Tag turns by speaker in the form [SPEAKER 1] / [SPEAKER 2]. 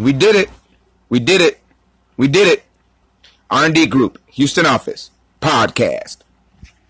[SPEAKER 1] We did it. We did it. We did it. R&D Group, Houston office, podcast.